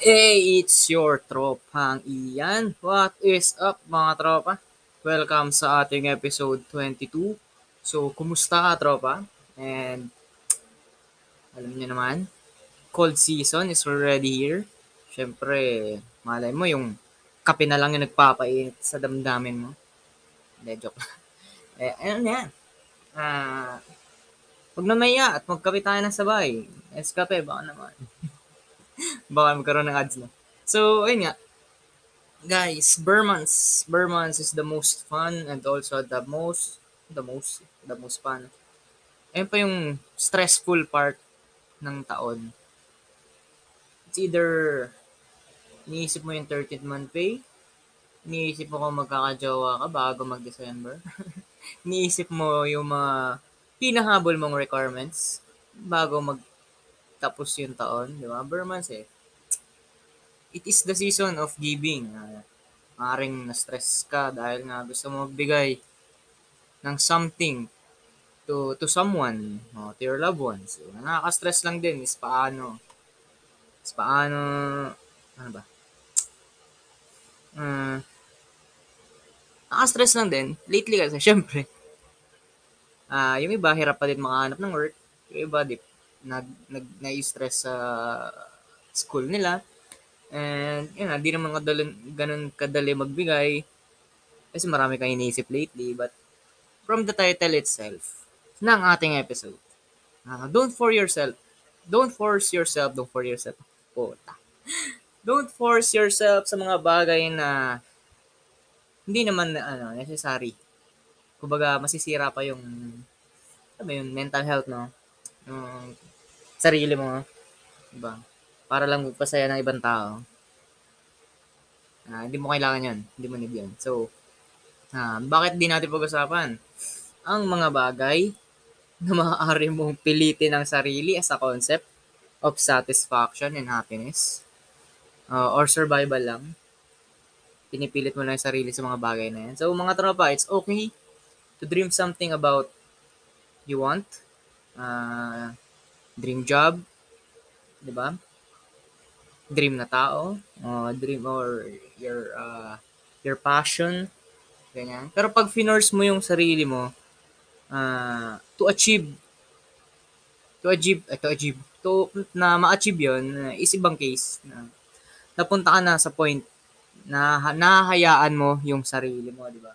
Hey, it's your tropang Ian. What is up mga tropa? Welcome sa ating episode 22. So, kumusta ka tropa? And, alam niyo naman, cold season is already here. Siyempre, malay mo yung kape na lang yung nagpapainit sa damdamin mo. Hindi, joke. eh, ano na yan? Ah, huwag na maya at magkape tayo ng sabay. Eskape, baka naman. Baka magkaroon ng ads na. So, ayun nga. Guys, Burmans. Burmans is the most fun and also the most, the most, the most fun. Ayun pa yung stressful part ng taon. It's either iniisip mo yung 13th month pay, iniisip mo kung magkakajowa ka bago mag-December, iniisip mo yung mga pinahabol mong requirements bago mag tapos yung taon, di ba? Burmans eh. It is the season of giving. Uh, maaaring na-stress ka dahil nga gusto mo magbigay ng something to to someone, no, to your loved ones. So, nakaka-stress lang din is paano is paano ano ba? Uh, nakaka-stress lang din. Lately kasi, syempre, uh, yung iba, hirap pa din makahanap ng work. Yung iba, di, nag, nag, na-stress sa school nila. And, yun, hindi naman kadali, ganun kadali magbigay. Kasi marami kang iniisip lately. But, from the title itself, ng ating episode, uh, don't for yourself, don't force yourself, don't for yourself, puta. Don't force yourself sa mga bagay na hindi naman ano, necessary. Kumbaga, masisira pa yung, ano yung mental health, no? Yung sarili mo. Diba? Para lang magpasaya ng ibang tao. Uh, hindi mo kailangan yan. Hindi mo need yan. So, uh, bakit di natin pag-usapan? Ang mga bagay na maaari mong pilitin ang sarili as a concept of satisfaction and happiness uh, or survival lang. Pinipilit mo lang yung sarili sa mga bagay na yan. So, mga tropa, it's okay to dream something about you want. Uh, dream job, 'di ba? Dream na tao, uh, dream or your uh, your passion, ganyan. Pero pag finors mo yung sarili mo uh, to achieve to achieve uh, to achieve to na ma-achieve yon is ibang case na napunta ka na sa point na nahahayaan mo yung sarili mo, di ba?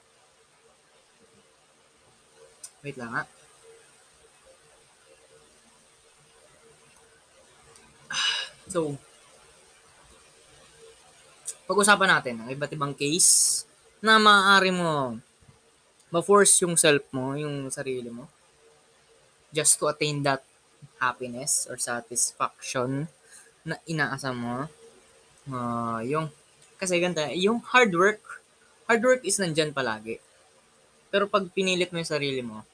Wait lang ha. So, pag-usapan natin ang iba't ibang case na maaari mo ma-force yung self mo, yung sarili mo, just to attain that happiness or satisfaction na inaasa mo. Uh, yung, kasi ganito, yung hard work, hard work is nandyan palagi. Pero pag pinilit mo yung sarili mo,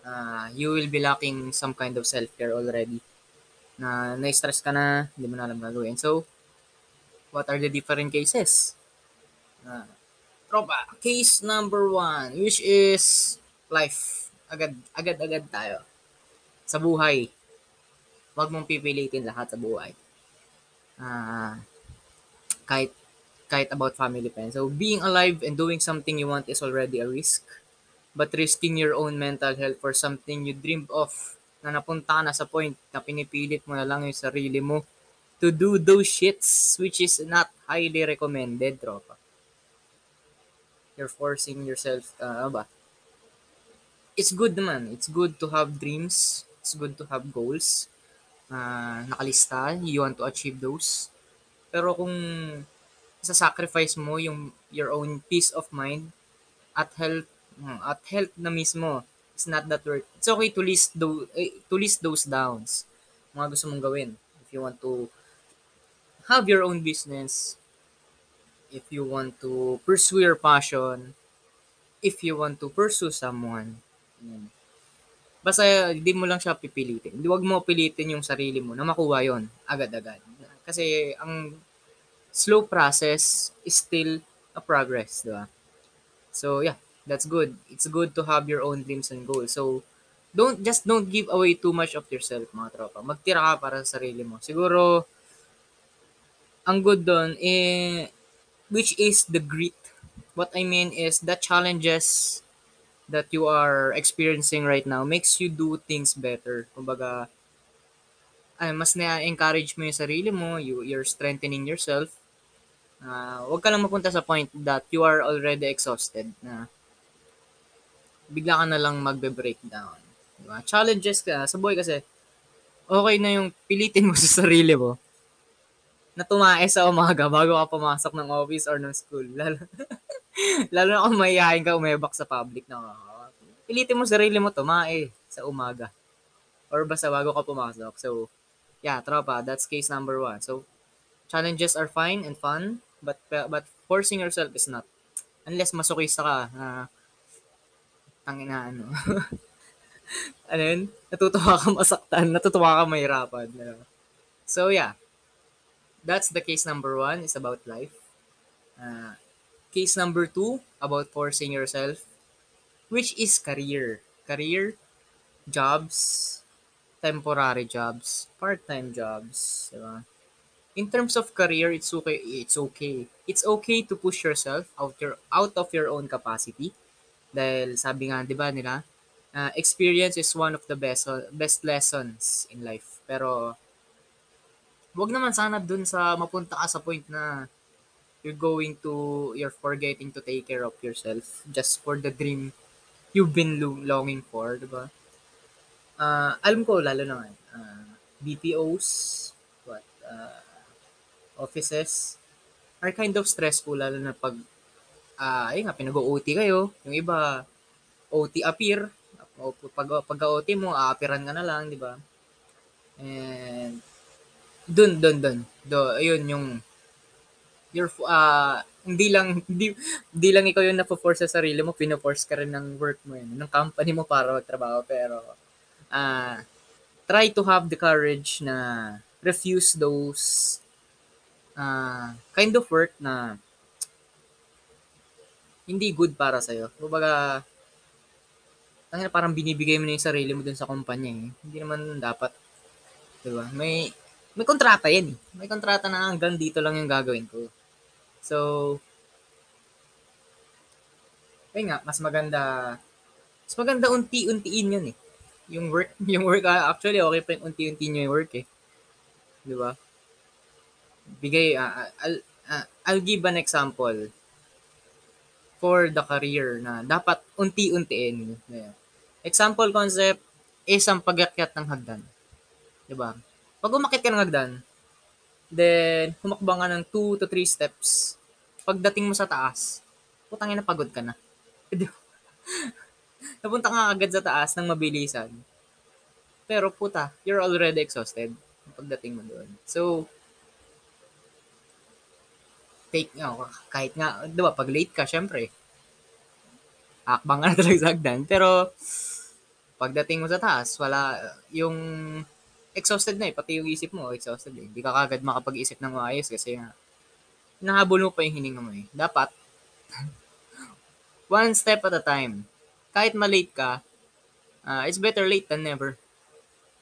uh, you will be lacking some kind of self-care already na na-stress ka na, hindi mo na alam gagawin. So, what are the different cases? Uh, tropa, case number one, which is life. Agad, agad-agad tayo. Sa buhay. Huwag mong pipilitin lahat sa buhay. Uh, kahit kahit about family pa So, being alive and doing something you want is already a risk. But risking your own mental health for something you dreamed of na napunta na sa point na pinipilit mo na lang yung sarili mo to do those shits which is not highly recommended, tropa. You're forcing yourself, uh, ano ba? It's good naman. It's good to have dreams. It's good to have goals. Uh, nakalista, you want to achieve those. Pero kung sa-sacrifice mo yung your own peace of mind at health at health na mismo it's not that worth. It's okay to list those eh, to list those downs. Mga gusto mong gawin. If you want to have your own business, if you want to pursue your passion, if you want to pursue someone. Basta hindi mo lang siya pipilitin. Huwag mo pilitin yung sarili mo na makuha yon agad-agad. Kasi ang slow process is still a progress, di ba? So, yeah that's good. It's good to have your own dreams and goals. So, don't just don't give away too much of yourself, mga tropa. Magtira ka para sa sarili mo. Siguro ang good doon, eh, which is the grit. What I mean is the challenges that you are experiencing right now makes you do things better. Kumbaga, ay, mas na-encourage mo yung sarili mo, you, you're strengthening yourself. Uh, huwag ka lang mapunta sa point that you are already exhausted na bigla ka na lang magbe-breakdown. Diba? Challenges ka sa buhay kasi okay na yung pilitin mo sa sarili mo na tumae sa umaga bago ka pumasok ng office or ng school. Lalo, lalo na kung mayayain ka umebak sa public na pilitin mo sarili mo tumae sa umaga or basta bago ka pumasok. So, yeah, tropa, that's case number one. So, challenges are fine and fun, but but forcing yourself is not. Unless masokista ka na uh, tangina ano. ano yun? Natutuwa ka masaktan, natutuwa ka mahirapan. So, yeah that's the case number one is about life. Uh, case number two about forcing yourself, which is career. Career, jobs, temporary jobs, part-time jobs, diba? In terms of career, it's okay. It's okay. It's okay to push yourself out your out of your own capacity. Dahil sabi nga, 'di ba nila, uh, experience is one of the best best lessons in life. Pero wag naman sana dun sa mapunta ka sa point na you're going to, you're forgetting to take care of yourself just for the dream you've been longing for, di ba? Uh, alam ko, lalo naman, uh, ah, BPOs, what, uh, offices, are kind of stressful, lalo na pag, uh, ayun nga, pinag-OT kayo, yung iba, OT appear, pag, pag OT mo, aapiran ka na lang, di ba? And, Dun, dun, dun. Do, ayun yung your uh, hindi lang hindi, hindi lang ikaw yung napo-force sa sarili mo, pino-force ka rin ng work mo yun, ng company mo para magtrabaho pero uh, try to have the courage na refuse those uh, kind of work na hindi good para sa iyo. Kumbaga parang binibigay mo na yung sarili mo dun sa kumpanya eh. Hindi naman dapat 'di ba? May may kontrata yan eh. May kontrata na hanggang dito lang yung gagawin ko. So, ayun nga, mas maganda, mas maganda unti-untiin yun eh. Yung work, yung work, uh, actually okay pa yung unti-unti nyo yung work eh. Di ba? Bigay, uh, I'll, uh, I'll give an example for the career na dapat unti-untiin. Example concept is ang pagakyat ng hagdan. ba? Pag umakit ka ng hagdan, then humakbang ka ng 2 to 3 steps, pagdating mo sa taas, putang ina pagod ka na. Napunta ka agad sa taas ng mabilisan. Pero puta, you're already exhausted pagdating mo doon. So, take, oh, kahit nga, di ba, pag late ka, syempre, akbang ka na talaga sa hagdan. Pero, pagdating mo sa taas, wala, yung exhausted na eh. Pati yung isip mo, exhausted eh. Hindi ka kagad makapag-isip ng maayos kasi nga, nahabol mo pa yung hininga mo eh. Dapat, one step at a time. Kahit malate ka, uh, it's better late than never.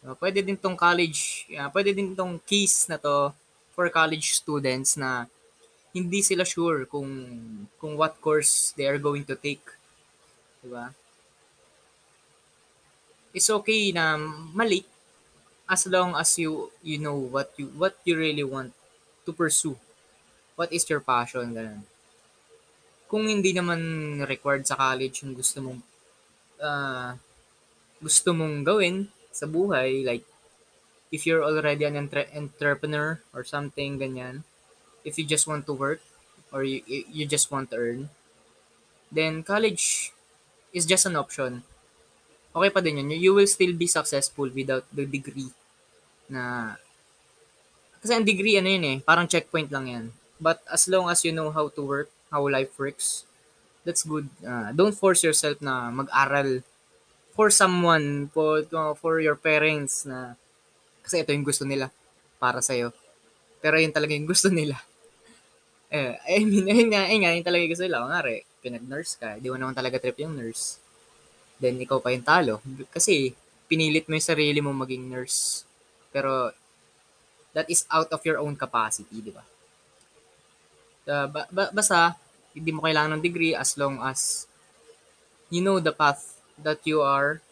Uh, pwede din tong college, uh, pwede din tong keys na to for college students na hindi sila sure kung kung what course they are going to take. Diba? It's okay na malate as long as you you know what you what you really want to pursue. What is your passion ganun. Kung hindi naman required sa college yung gusto mong uh, gusto mong gawin sa buhay like if you're already an entre- entrepreneur or something ganyan, if you just want to work or you you just want to earn, then college is just an option okay pa din yun. You will still be successful without the degree na kasi ang degree ano yun eh, parang checkpoint lang yan. But as long as you know how to work, how life works, that's good. Uh, don't force yourself na mag-aral for someone, for, for your parents na kasi ito yung gusto nila para sa'yo. Pero yun talaga yung gusto nila. Eh, I mean, ayun nga, ayun nga, yun talaga gusto nila. Kung pinag-nurse ka, di mo naman talaga trip yung nurse then ikaw pa yung talo. Kasi pinilit mo yung sarili mo maging nurse. Pero that is out of your own capacity, di ba? Uh, ba- ba- basta, hindi mo kailangan ng degree as long as you know the path that you are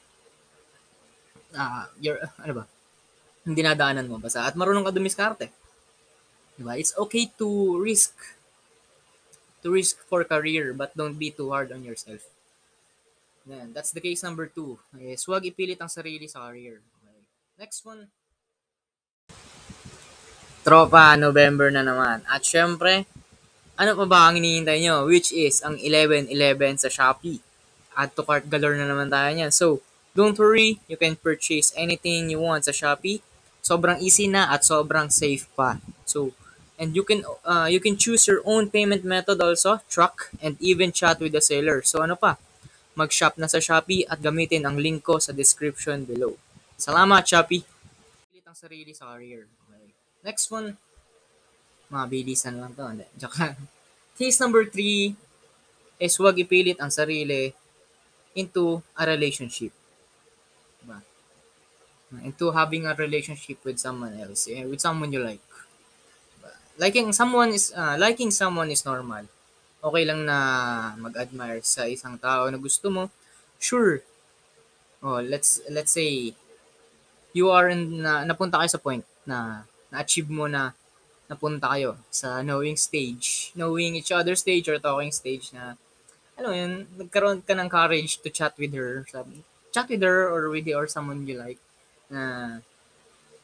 uh, your ano ba yung dinadaanan mo basta at marunong ka dumiskarte diba it's okay to risk to risk for career but don't be too hard on yourself Yan, that's the case number two is huwag ipilit ang sarili sa career okay. next one tropa November na naman at syempre ano pa ba ang hinihintay nyo which is ang 11-11 sa Shopee add to cart galore na naman tayo niyan. So, don't worry, you can purchase anything you want sa Shopee. Sobrang easy na at sobrang safe pa. So, and you can uh, you can choose your own payment method also, truck, and even chat with the seller. So, ano pa? Mag-shop na sa Shopee at gamitin ang link ko sa description below. Salamat, Shopee! Pilit ang sarili sa career. Okay. Next one, mabilisan lang to. Hindi, Case number three is huwag ipilit ang sarili into a relationship. Diba? Into having a relationship with someone else, with someone you like. Liking someone is uh, liking someone is normal. Okay lang na mag-admire sa isang tao na gusto mo. Sure. Oh, let's let's say you are in na, napunta kayo sa point na na-achieve mo na napunta kayo sa knowing stage, knowing each other stage or talking stage na ano yun, nagkaroon ka ng courage to chat with her. Sabi, chat with her or with the, or someone you like na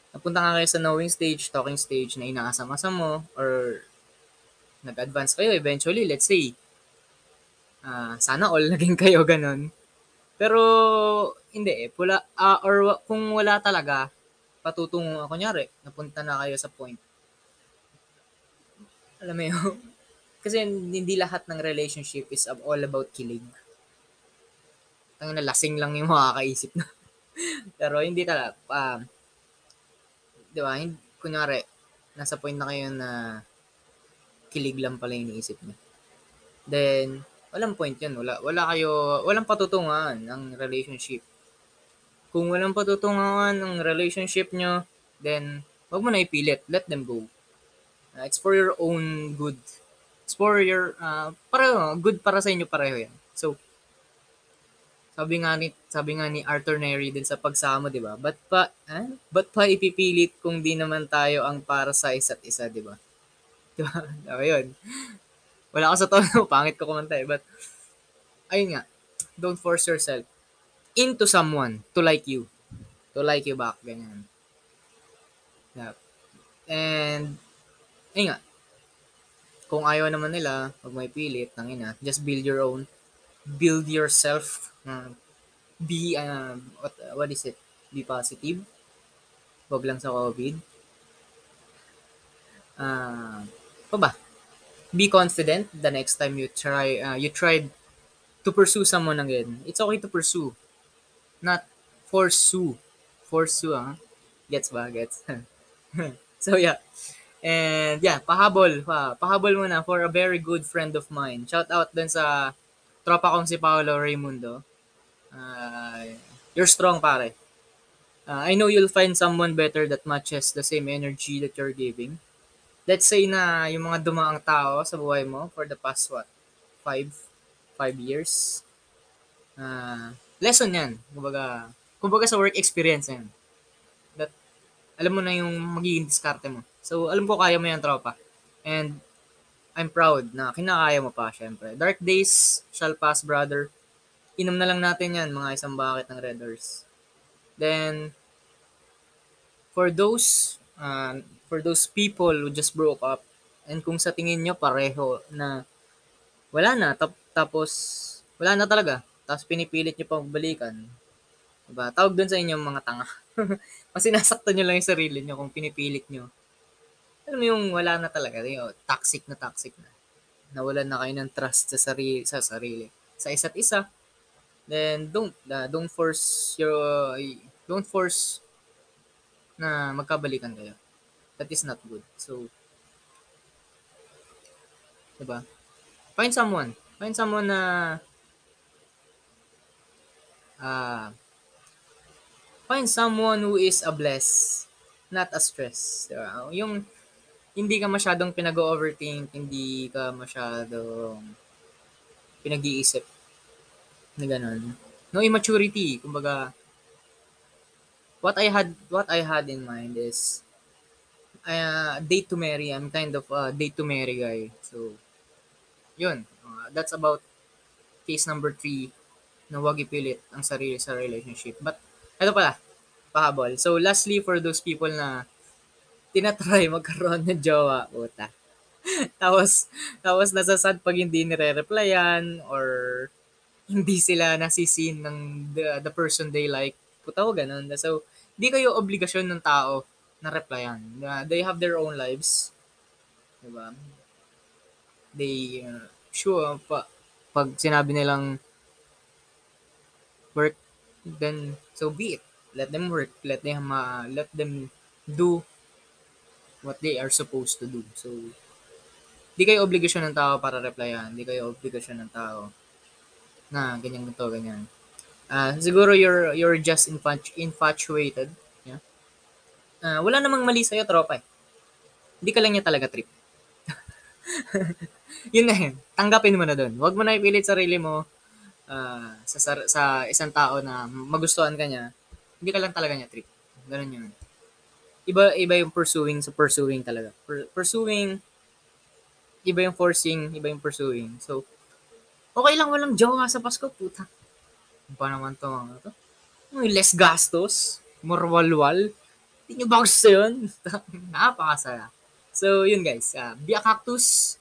napunta ka kayo sa knowing stage, talking stage na inaasam-asam mo or nag-advance kayo eventually, let's say, uh, sana all naging kayo ganun. Pero, hindi eh. Pula, uh, or kung wala talaga, patutungo, kunyari, napunta na kayo sa point. Alam mo yun, kasi hindi lahat ng relationship is all about kilig. Ang lasing lang yung makakaisip na. Pero hindi talaga. Uh, di ba? Kunyari, nasa point na kayo na kilig lang pala yung iniisip niya. Then, walang point yun. Wala, wala kayo, walang patutungan ng relationship. Kung walang patutungan ng relationship nyo, then, wag mo na ipilit. Let them go. Uh, it's for your own good It's for your, uh, pareho, good para sa inyo pareho yan. So, sabi nga ni, sabi nga ni Arthur Neri din sa pagsama, di ba? Ba't pa, eh? Ba't pa ipipilit kung di naman tayo ang para sa isa't isa, di ba? Di ba? Diba yun? Wala ka sa tono, pangit ko kumanta eh. But, ayun nga, don't force yourself into someone to like you. To like you back, ganyan. Yeah. And, ayun nga, kung ayaw naman nila, pag may pilit, ng ina, just build your own. Build yourself. Uh, be, uh, what, what is it? Be positive. Huwag lang sa COVID. Uh, pa ba? Be confident the next time you try, uh, you tried to pursue someone again. It's okay to pursue. Not pursue. Pursue, ah. Huh? Gets ba? Gets. so, yeah. And yeah, pahabol, pa, pahabol muna for a very good friend of mine. Shout out dun sa tropa kong si Paolo Raimundo. Uh, you're strong pare. Uh, I know you'll find someone better that matches the same energy that you're giving. Let's say na yung mga dumaang tao sa buhay mo for the past what? Five? Five years? Uh, lesson yan. Kumbaga, kumbaga sa work experience yan. That, alam mo na yung magiging diskarte mo. So, alam ko kaya mo yan, tropa. And, I'm proud na kinakaya mo pa, syempre. Dark days shall pass, brother. Inom na lang natin yan, mga isang bucket ng Red Horse. Then, for those, uh, for those people who just broke up, and kung sa tingin nyo pareho na wala na, tap, tapos wala na talaga, tapos pinipilit nyo pang balikan, diba? Tawag dun sa inyo mga tanga. Kasi nasaktan nyo lang yung sarili nyo kung pinipilit nyo alam yung wala na talaga, yung toxic na toxic na. Nawalan na kayo ng trust sa sarili, sa sarili. Sa isa't isa, then don't uh, don't force your don't force na magkabalikan kayo. That is not good. So, diba? Find someone. Find someone na uh, find someone who is a bless, not a stress. Diba? Yung hindi ka masyadong pinag-overthink, hindi ka masyadong pinag-iisip na ganun. No immaturity, kumbaga, what I had what I had in mind is uh, date to marry. I'm kind of a date to marry guy. So, yun. Uh, that's about case number three na wag ipilit ang sarili sa relationship. But, ito pala, pahabol. So, lastly, for those people na tinatry magkaroon ng jowa, puta. tapos, tapos nasasad pag hindi nire-replyan or hindi sila nasisin ng the, the person they like. Puta ko ganun. So, di kayo obligasyon ng tao na replyan. Uh, they have their own lives. Diba? They, uh, sure, pa, pag sinabi nilang work, then so be it. Let them work. Let them, uh, let them do what they are supposed to do. So, di kayo obligasyon ng tao para replyan. Di kayo obligasyon ng tao na ganyan ganito, ganyan. Uh, siguro you're you're just infatu- infatuated. Yeah? Uh, wala namang mali sa'yo, tropa eh. Hindi ka lang niya talaga trip. yun na yun. Tanggapin mo na doon. Huwag mo na ipilit sarili mo uh, sa, sa, sa isang tao na magustuhan ka niya. Hindi ka lang talaga niya trip. Ganun yun. Iba, iba yung pursuing sa pursuing talaga. Per, pursuing, iba yung forcing, iba yung pursuing. So, Okay lang walang jowa sa Pasko, puta. Ano pa naman to mga to? May less gastos, morwalwal. Hindi nyo ba gusto yun? Napakasaya. So, yun guys. Uh, be a cactus.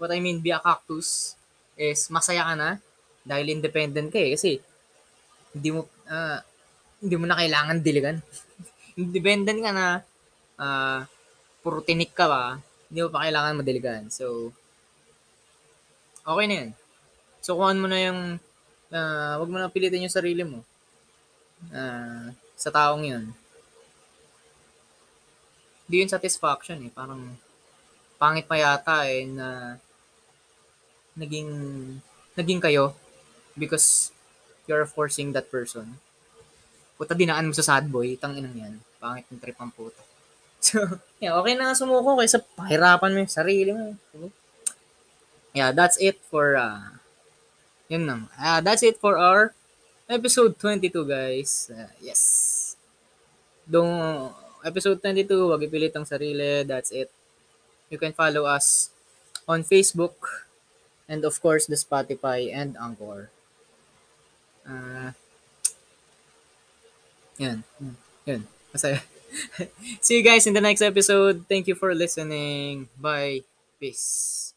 What I mean, be a cactus is masaya ka na dahil independent ka eh. Kasi, hindi mo, uh, hindi mo na kailangan diligan. independent ka na, uh, puro tinik ka ba, hindi mo pa kailangan madiligan. So, okay na yan. So, kuhaan mo na yung, uh, wag mo na pilitin yung sarili mo uh, sa taong yun. Hindi yun satisfaction eh. Parang, pangit pa yata eh, na naging, naging kayo because you're forcing that person. Puta, dinaan mo sa sad boy, tang inang yan. Pangit ng trip ang puta. So, yeah, okay na sumuko kaysa pahirapan mo yung sarili mo. Yeah, that's it for uh yun lang. Uh, that's it for our episode 22, guys. Uh, yes. Dong episode 22, wag ipilit ang sarili. That's it. You can follow us on Facebook and of course the Spotify and Anchor. Uh, yan. Yan. Masaya. See you guys in the next episode. Thank you for listening. Bye. Peace.